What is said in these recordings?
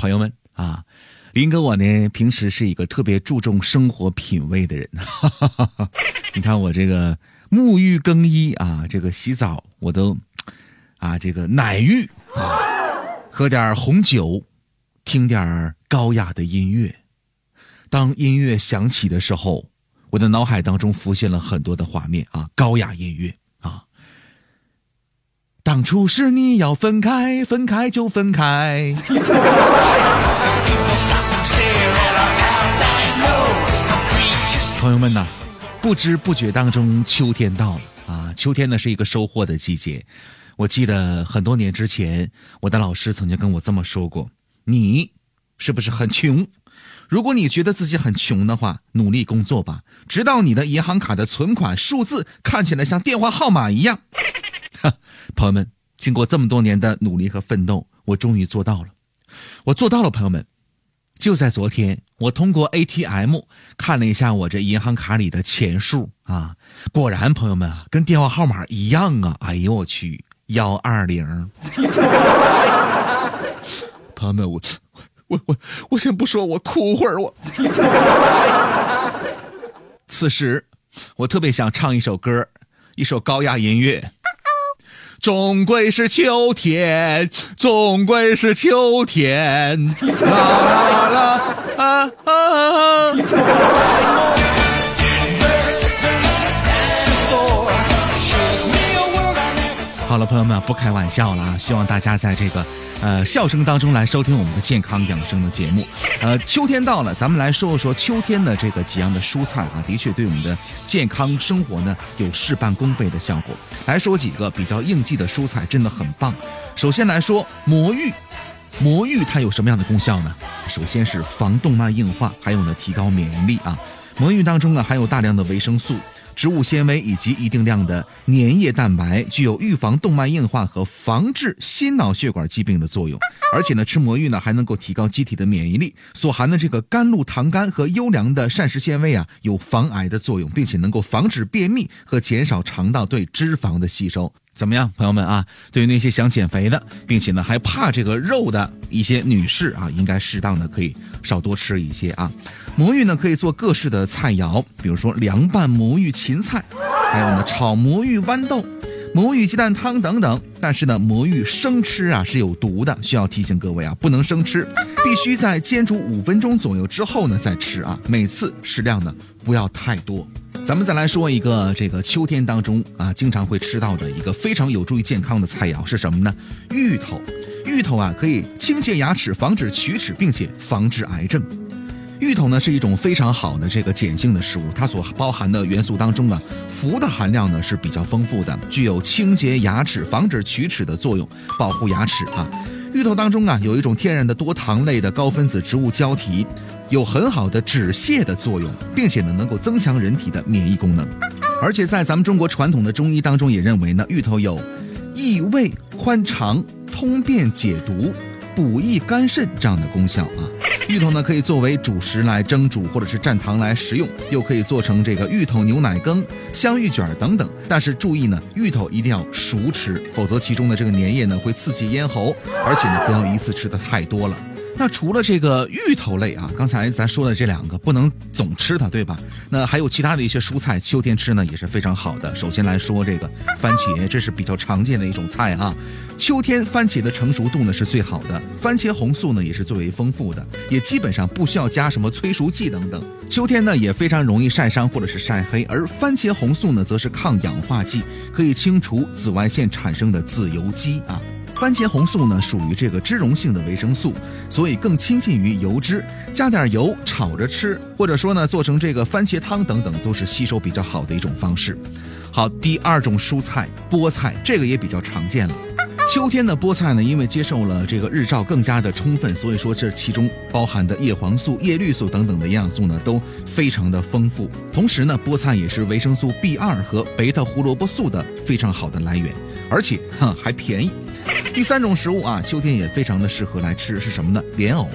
朋友们啊，林哥我呢平时是一个特别注重生活品味的人，你看我这个沐浴更衣啊，这个洗澡我都啊这个奶浴啊，喝点红酒，听点高雅的音乐。当音乐响起的时候，我的脑海当中浮现了很多的画面啊，高雅音乐啊。当初是你要分开，分开就分开。朋友们呐，不知不觉当中，秋天到了啊！秋天呢是一个收获的季节。我记得很多年之前，我的老师曾经跟我这么说过：“你是不是很穷？如果你觉得自己很穷的话，努力工作吧，直到你的银行卡的存款数字看起来像电话号码一样。”哈，朋友们，经过这么多年的努力和奋斗，我终于做到了。我做到了，朋友们。就在昨天，我通过 ATM 看了一下我这银行卡里的钱数啊，果然，朋友们啊，跟电话号码一样啊！哎呦我去，幺二零。朋友们，我我我我先不说，我哭会儿我。此时，我特别想唱一首歌，一首高雅音乐。终归是秋天，终归是秋天。啦啦啦啊啊！啊了，朋友们，不开玩笑了啊！希望大家在这个。呃，笑声当中来收听我们的健康养生的节目。呃，秋天到了，咱们来说一说秋天的这个几样的蔬菜啊，的确对我们的健康生活呢有事半功倍的效果。来说几个比较应季的蔬菜，真的很棒。首先来说魔芋，魔芋它有什么样的功效呢？首先是防动脉硬化，还有呢提高免疫力啊。魔芋当中呢含有大量的维生素。植物纤维以及一定量的粘液蛋白，具有预防动脉硬化和防治心脑血管疾病的作用。而且呢，吃魔芋呢还能够提高机体的免疫力。所含的这个甘露糖苷和优良的膳食纤维啊，有防癌的作用，并且能够防止便秘和减少肠道对脂肪的吸收。怎么样，朋友们啊？对于那些想减肥的，并且呢还怕这个肉的一些女士啊，应该适当的可以少多吃一些啊。魔芋呢可以做各式的菜肴，比如说凉拌魔芋芹菜，还有呢炒魔芋豌豆、魔芋鸡蛋汤等等。但是呢，魔芋生吃啊是有毒的，需要提醒各位啊，不能生吃，必须在煎煮五分钟左右之后呢再吃啊。每次适量呢，不要太多。咱们再来说一个这个秋天当中啊，经常会吃到的一个非常有助于健康的菜肴是什么呢？芋头。芋头啊，可以清洁牙齿，防止龋齿，并且防治癌症。芋头呢是一种非常好的这个碱性的食物，它所包含的元素当中啊，氟的含量呢是比较丰富的，具有清洁牙齿、防止龋齿的作用，保护牙齿啊。芋头当中啊，有一种天然的多糖类的高分子植物胶体。有很好的止泻的作用，并且呢能够增强人体的免疫功能，而且在咱们中国传统的中医当中也认为呢，芋头有益胃、宽肠、通便解毒、补益肝肾这样的功效啊。芋头呢可以作为主食来蒸煮或者是蘸糖来食用，又可以做成这个芋头牛奶羹、香芋卷等等。但是注意呢，芋头一定要熟吃，否则其中的这个粘液呢会刺激咽喉，而且呢不要一次吃的太多了。那除了这个芋头类啊，刚才咱说的这两个不能总吃它，对吧？那还有其他的一些蔬菜，秋天吃呢也是非常好的。首先来说这个番茄，这是比较常见的一种菜啊。秋天番茄的成熟度呢是最好的，番茄红素呢也是最为丰富的，也基本上不需要加什么催熟剂等等。秋天呢也非常容易晒伤或者是晒黑，而番茄红素呢则是抗氧化剂，可以清除紫外线产生的自由基啊。番茄红素呢，属于这个脂溶性的维生素，所以更亲近于油脂，加点油炒着吃，或者说呢，做成这个番茄汤等等，都是吸收比较好的一种方式。好，第二种蔬菜菠菜，这个也比较常见了。秋天的菠菜呢，因为接受了这个日照更加的充分，所以说这其中包含的叶黄素、叶绿素等等的营养素呢，都非常的丰富。同时呢，菠菜也是维生素 B 二和贝塔胡萝卜素的非常好的来源，而且哈还便宜。第三种食物啊，秋天也非常的适合来吃，是什么呢？莲藕。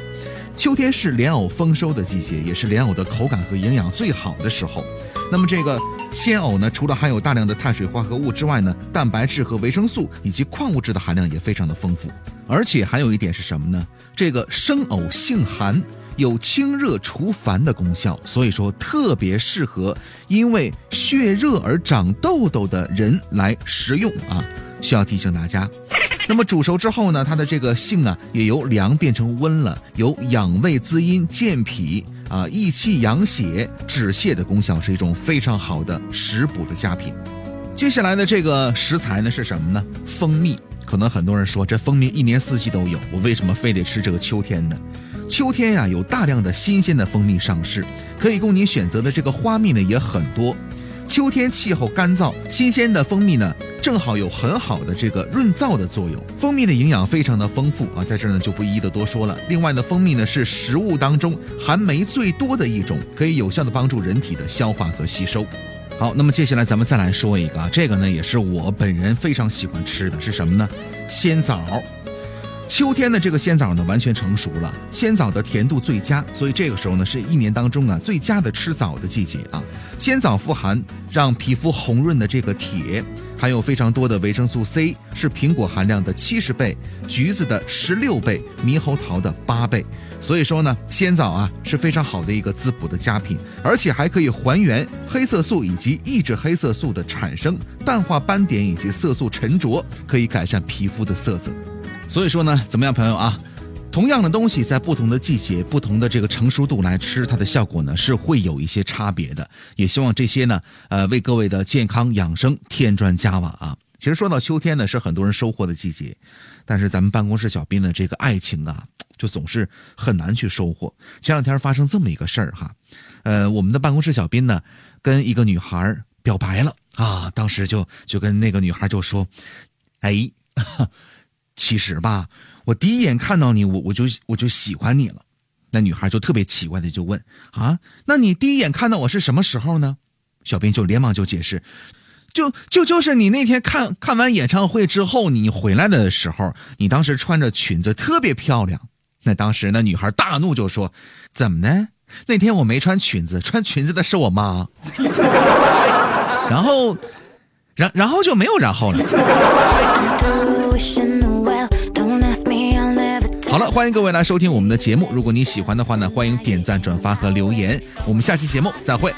秋天是莲藕丰收的季节，也是莲藕的口感和营养最好的时候。那么这个鲜藕呢，除了含有大量的碳水化合物之外呢，蛋白质和维生素以及矿物质的含量也非常的丰富。而且还有一点是什么呢？这个生藕性寒，有清热除烦的功效，所以说特别适合因为血热而长痘痘的人来食用啊。需要提醒大家，那么煮熟之后呢，它的这个性啊也由凉变成温了，由养胃滋阴、健脾啊、益气养血、止泻的功效，是一种非常好的食补的佳品。接下来的这个食材呢是什么呢？蜂蜜。可能很多人说这蜂蜜一年四季都有，我为什么非得吃这个秋天呢？秋天呀，有大量的新鲜的蜂蜜上市，可以供您选择的这个花蜜呢也很多。秋天气候干燥，新鲜的蜂蜜呢正好有很好的这个润燥的作用。蜂蜜的营养非常的丰富啊，在这儿呢就不一一的多说了。另外呢，蜂蜜呢是食物当中含酶最多的一种，可以有效的帮助人体的消化和吸收。好，那么接下来咱们再来说一个，啊这个呢也是我本人非常喜欢吃的，是什么呢？鲜枣。秋天的这个鲜枣呢完全成熟了，鲜枣的甜度最佳，所以这个时候呢是一年当中啊最佳的吃枣的季节啊。鲜枣富含让皮肤红润的这个铁。含有非常多的维生素 C，是苹果含量的七十倍，橘子的十六倍，猕猴桃的八倍。所以说呢，鲜枣啊是非常好的一个滋补的佳品，而且还可以还原黑色素以及抑制黑色素的产生，淡化斑点以及色素沉着，可以改善皮肤的色泽。所以说呢，怎么样，朋友啊？同样的东西，在不同的季节、不同的这个成熟度来吃，它的效果呢是会有一些差别的。也希望这些呢，呃，为各位的健康养生添砖加瓦啊。其实说到秋天呢，是很多人收获的季节，但是咱们办公室小斌的这个爱情啊，就总是很难去收获。前两天发生这么一个事儿哈，呃，我们的办公室小斌呢，跟一个女孩表白了啊，当时就就跟那个女孩就说，哎。其实吧，我第一眼看到你，我我就我就喜欢你了。那女孩就特别奇怪的就问啊，那你第一眼看到我是什么时候呢？小编就连忙就解释，就就就是你那天看看完演唱会之后，你回来的时候，你当时穿着裙子特别漂亮。那当时那女孩大怒就说，怎么呢？那天我没穿裙子，穿裙子的是我妈。然后，然然后就没有然后了。欢迎各位来收听我们的节目。如果你喜欢的话呢，欢迎点赞、转发和留言。我们下期节目再会。